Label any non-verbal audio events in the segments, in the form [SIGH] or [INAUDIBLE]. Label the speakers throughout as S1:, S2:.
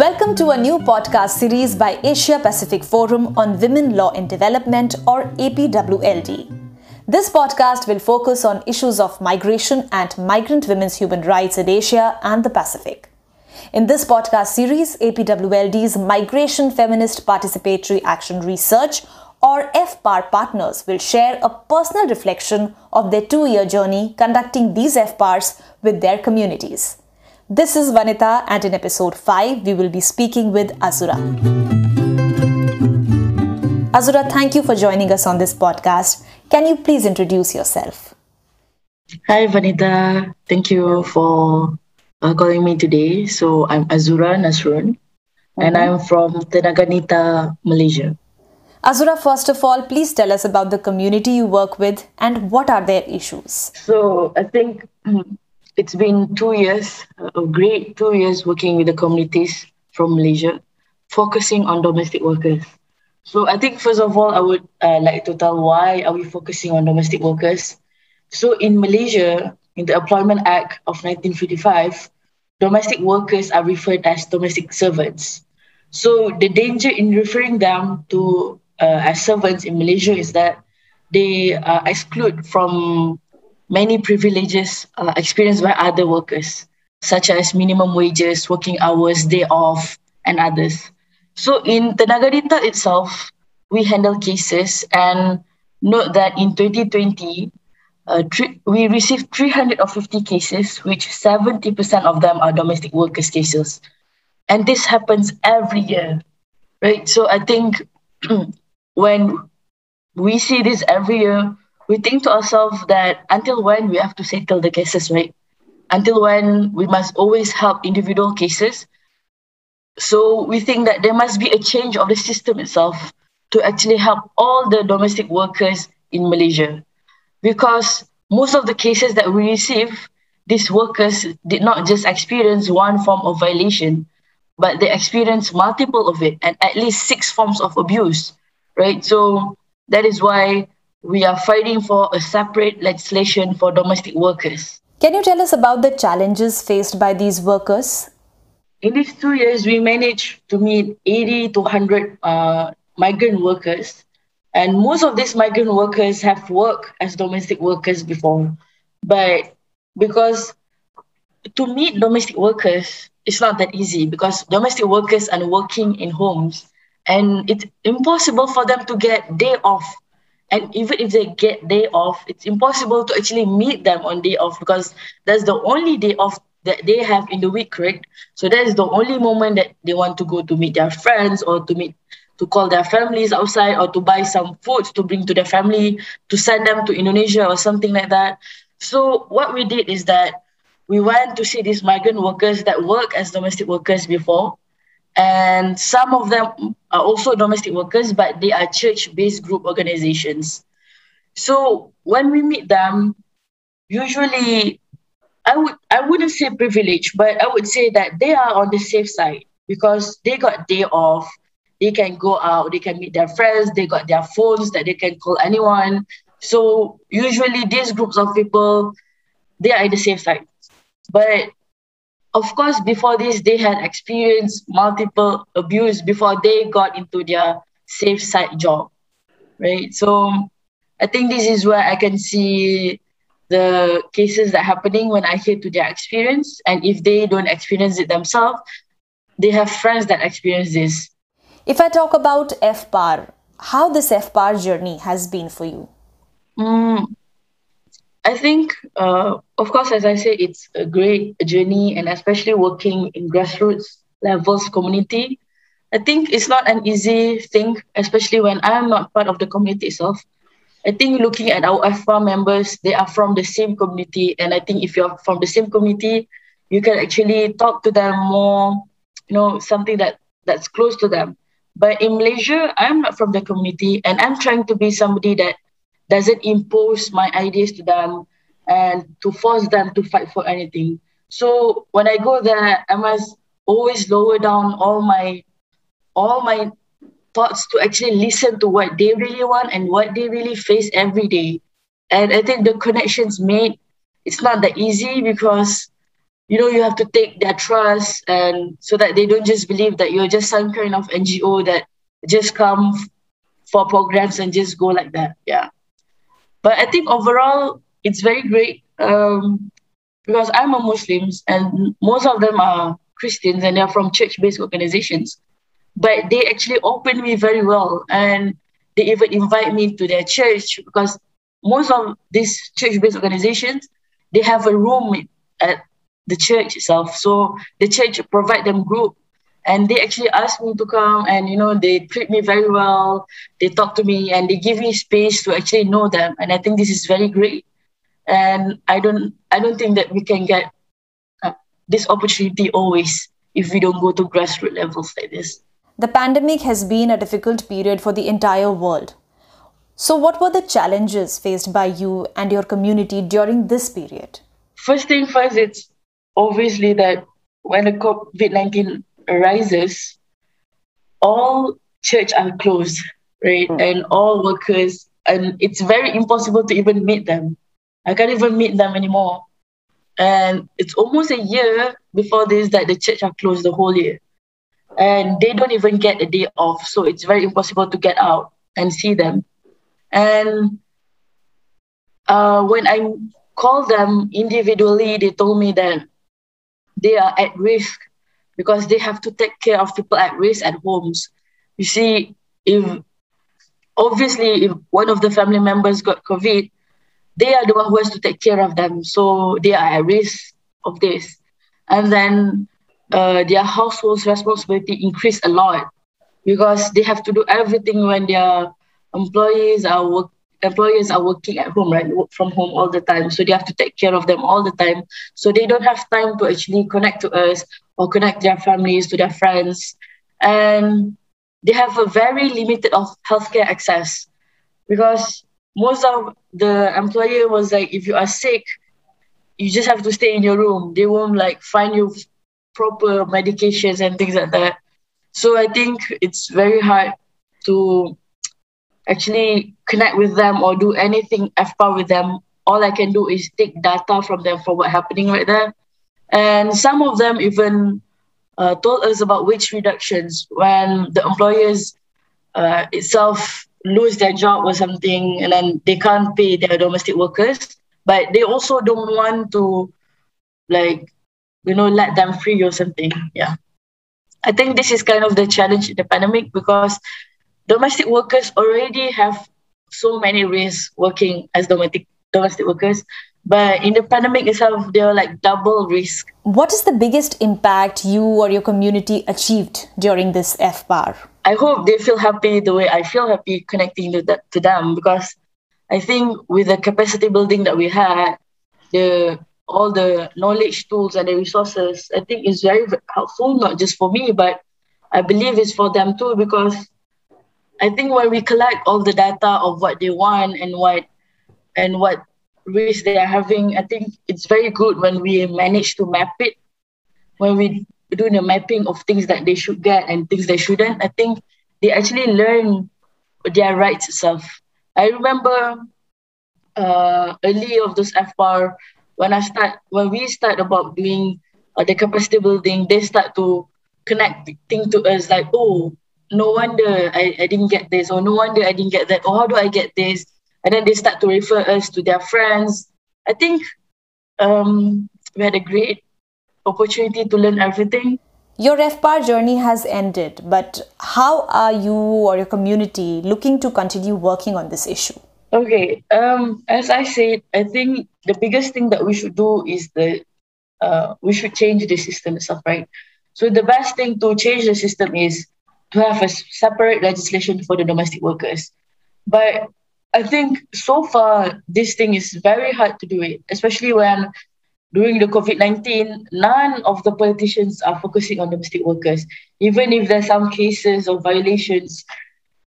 S1: Welcome to a new podcast series by Asia Pacific Forum on Women Law and Development or APWLD. This podcast will focus on issues of migration and migrant women's human rights in Asia and the Pacific. In this podcast series, APWLD's Migration Feminist Participatory Action Research or FPAR partners will share a personal reflection of their two year journey conducting these FPARs with their communities. This is Vanita, and in episode 5, we will be speaking with Azura. Azura, thank you for joining us on this podcast. Can you please introduce yourself?
S2: Hi, Vanita. Thank you for uh, calling me today. So, I'm Azura Nasrun, mm-hmm. and I'm from Tenaganita, Malaysia.
S1: Azura, first of all, please tell us about the community you work with and what are their issues.
S2: So, I think [CLEARS THROAT] it's been two years, a great two years working with the communities from Malaysia, focusing on domestic workers. So I think first of all, I would uh, like to tell why are we focusing on domestic workers. So in Malaysia, in the Employment Act of 1955, domestic workers are referred as domestic servants. So the danger in referring them to uh, as servants in Malaysia is that they are excluded from many privileges uh, experienced by other workers, such as minimum wages, working hours, day off, and others. So in Tenaganita itself, we handle cases and note that in 2020, uh, we received 350 cases, which 70% of them are domestic workers cases. And this happens every year, right? So I think [CLEARS THROAT] when we see this every year, we think to ourselves that until when we have to settle the cases, right? Until when we must always help individual cases. So we think that there must be a change of the system itself to actually help all the domestic workers in Malaysia. Because most of the cases that we receive, these workers did not just experience one form of violation, but they experienced multiple of it and at least six forms of abuse, right? So that is why we are fighting for a separate legislation for domestic workers.
S1: Can you tell us about the challenges faced by these workers?
S2: In these two years, we managed to meet 80 to 100 uh, migrant workers. And most of these migrant workers have worked as domestic workers before. But because to meet domestic workers, it's not that easy because domestic workers are working in homes and it's impossible for them to get day off and even if they get day off it's impossible to actually meet them on day off because that's the only day off that they have in the week correct so that is the only moment that they want to go to meet their friends or to meet to call their families outside or to buy some food to bring to their family to send them to indonesia or something like that so what we did is that we went to see these migrant workers that work as domestic workers before and some of them are also domestic workers, but they are church-based group organizations. So when we meet them, usually I would I wouldn't say privilege, but I would say that they are on the safe side because they got day off. They can go out, they can meet their friends, they got their phones that they can call anyone. So usually these groups of people, they are in the safe side. But of course, before this, they had experienced multiple abuse before they got into their safe side job, right? So I think this is where I can see the cases that are happening when I hear to their experience. And if they don't experience it themselves, they have friends that experience this.
S1: If I talk about FPAR, how this FPAR journey has been for you?
S2: Mm, I think, uh, of course, as I say, it's a great journey, and especially working in grassroots levels community. I think it's not an easy thing, especially when I'm not part of the community itself. I think looking at our FPAR members, they are from the same community, and I think if you're from the same community, you can actually talk to them more, you know, something that that's close to them. But in Malaysia, I'm not from the community, and I'm trying to be somebody that doesn't impose my ideas to them and to force them to fight for anything. So when I go there, I must always lower down all my all my thoughts to actually listen to what they really want and what they really face every day. And I think the connections made, it's not that easy because, you know, you have to take their trust and so that they don't just believe that you're just some kind of NGO that just come for programs and just go like that. Yeah. But I think overall, it's very great um, because I'm a Muslim and most of them are Christians and they're from church-based organizations but they actually open me very well and they even invite me to their church because most of these church-based organizations they have a room at the church itself. So the church provide them group. And they actually ask me to come and you know they treat me very well. They talk to me and they give me space to actually know them. And i think this is very great. And i don't i don't think that we can get uh, this opportunity always if we don't go to grassroots levels like this.
S1: The pandemic has been a difficult period for the entire world. So, what were the challenges faced by you and your community during this period?
S2: First thing first, it's obviously that when the COVID 19 arises, all church are closed, right? Mm. And all workers, and it's very impossible to even meet them. I can't even meet them anymore. And it's almost a year before this that the church are closed the whole year and they don't even get a day off. So it's very impossible to get out and see them. And uh, when I called them individually, they told me that they are at risk because they have to take care of people at risk at homes. You see, if obviously if one of the family members got COVID, they are the one who has to take care of them. So they are at risk of this. And then uh, their household's responsibility increase a lot because they have to do everything when their employees are work employees are working at home right work from home all the time. So they have to take care of them all the time. So they don't have time to actually connect to us or connect their families to their friends. And they have a very limited of healthcare access because most of the employer was like if you are sick you just have to stay in your room. They won't like find you proper medications and things like that. So I think it's very hard to actually connect with them or do anything FPAR with them. All I can do is take data from them for what's happening right there. And some of them even uh, told us about wage reductions when the employers uh, itself lose their job or something and then they can't pay their domestic workers. But they also don't want to like you know, let them free or something. Yeah. I think this is kind of the challenge in the pandemic because domestic workers already have so many risks working as domestic domestic workers. But in the pandemic itself, they're like double risk.
S1: What is the biggest impact you or your community achieved during this FPAR?
S2: I hope they feel happy the way I feel happy connecting to, that, to them because I think with the capacity building that we had, the all the knowledge tools and the resources, I think is very helpful, not just for me, but I believe it's for them too, because I think when we collect all the data of what they want and what and what risk they are having, I think it's very good when we manage to map it. When we do the mapping of things that they should get and things they shouldn't, I think they actually learn their rights itself. I remember uh, early of this FPAR, when I start when we start about doing uh, the capacity building, they start to connect things to us like, oh, no wonder I, I didn't get this, or no wonder I didn't get that, or how do I get this? And then they start to refer us to their friends. I think um, we had a great opportunity to learn everything.
S1: Your FPAR journey has ended, but how are you or your community looking to continue working on this issue?
S2: Okay. Um, as I said, I think the biggest thing that we should do is the uh, we should change the system itself, right? So the best thing to change the system is to have a separate legislation for the domestic workers. But I think so far this thing is very hard to do it, especially when during the COVID nineteen, none of the politicians are focusing on domestic workers. Even if there's some cases of violations,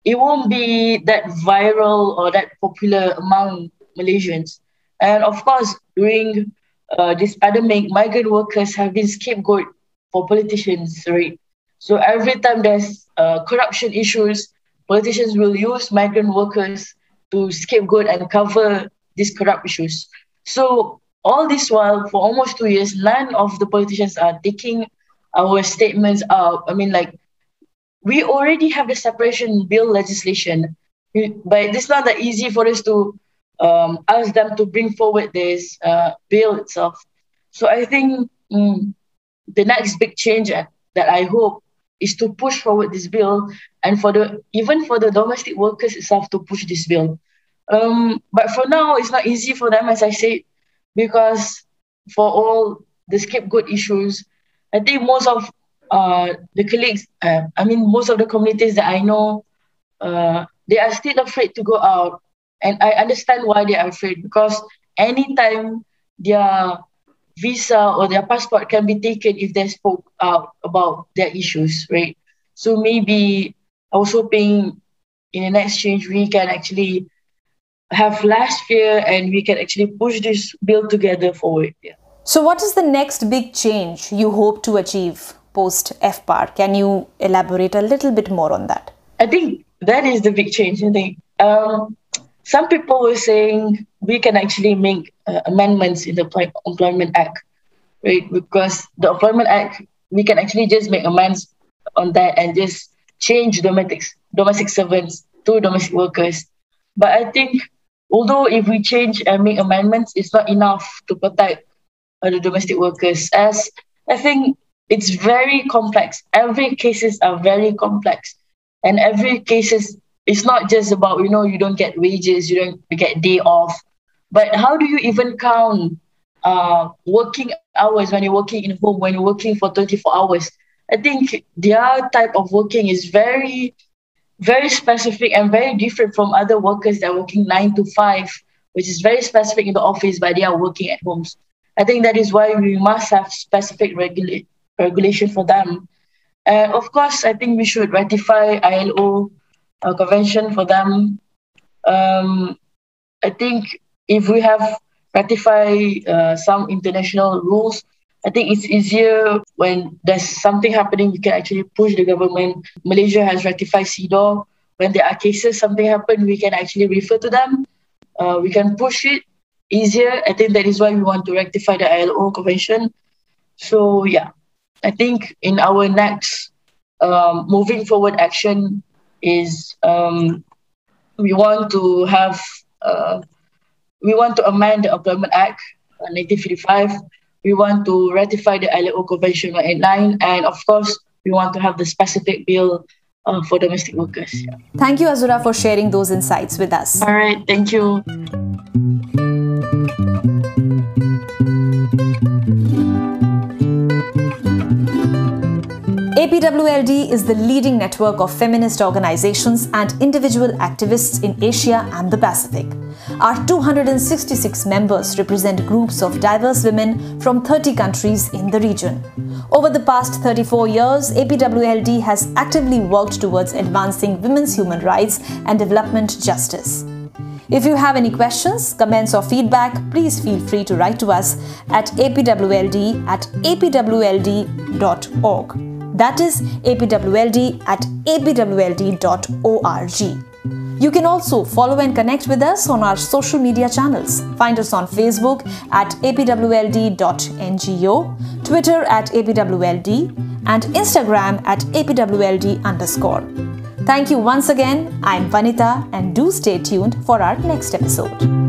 S2: it won't be that viral or that popular among Malaysians. And of course, during uh, this pandemic, migrant workers have been scapegoat for politicians, right? So every time there's uh, corruption issues, politicians will use migrant workers to scapegoat and cover these corrupt issues. So all this while, for almost two years, none of the politicians are taking our statements up. I mean, like, we already have the separation bill legislation, but it's not that easy for us to um, ask them to bring forward this uh, bill itself. So I think mm, the next big change that I hope is to push forward this bill and for the even for the domestic workers itself to push this bill. Um, but for now, it's not easy for them, as I said, because for all the scapegoat issues, I think most of uh, the colleagues, uh, I mean, most of the communities that I know, uh, they are still afraid to go out. And I understand why they are afraid because anytime their visa or their passport can be taken if they spoke out about their issues, right? So maybe I was hoping in the next change we can actually have last year and we can actually push this bill together forward. Yeah.
S1: So, what is the next big change you hope to achieve post FPAR? Can you elaborate a little bit more on that?
S2: I think that is the big change. I think um, some people were saying we can actually make uh, amendments in the Employment Act, right? Because the Employment Act, we can actually just make amends on that and just change domestic domestic servants to domestic workers. But I think although if we change and make amendments, it's not enough to protect uh, the domestic workers. As I think it's very complex. Every cases are very complex, and every cases it's not just about you know you don't get wages, you don't get day off, but how do you even count uh, working hours when you're working in home when you're working for 24 hours? I think their type of working is very, very specific and very different from other workers that are working nine to five, which is very specific in the office, but they are working at homes. I think that is why we must have specific regula- regulation for them. And of course, I think we should ratify ILO uh, convention for them. Um, I think if we have ratified uh, some international rules, I think it's easier when there's something happening, we can actually push the government. Malaysia has ratified CEDAW. When there are cases, something happened, we can actually refer to them. Uh, we can push it easier. I think that is why we want to rectify the ILO convention. So yeah, I think in our next um, moving forward action is um, we want to have uh, we want to amend the Employment Act uh, 1955. We want to ratify the ILO Convention 189, and of course, we want to have the specific bill uh, for domestic workers.
S1: Thank you, Azura, for sharing those insights with us.
S2: All right, thank you.
S1: APWLD is the leading network of feminist organizations and individual activists in Asia and the Pacific. Our 266 members represent groups of diverse women from 30 countries in the region. Over the past 34 years, APWLD has actively worked towards advancing women's human rights and development justice. If you have any questions, comments, or feedback, please feel free to write to us at apwld at apwld.org. That is apwld at apwld.org. You can also follow and connect with us on our social media channels. Find us on Facebook at apwld.ngo, Twitter at apwld, and Instagram at apwld underscore. Thank you once again. I'm Vanita, and do stay tuned for our next episode.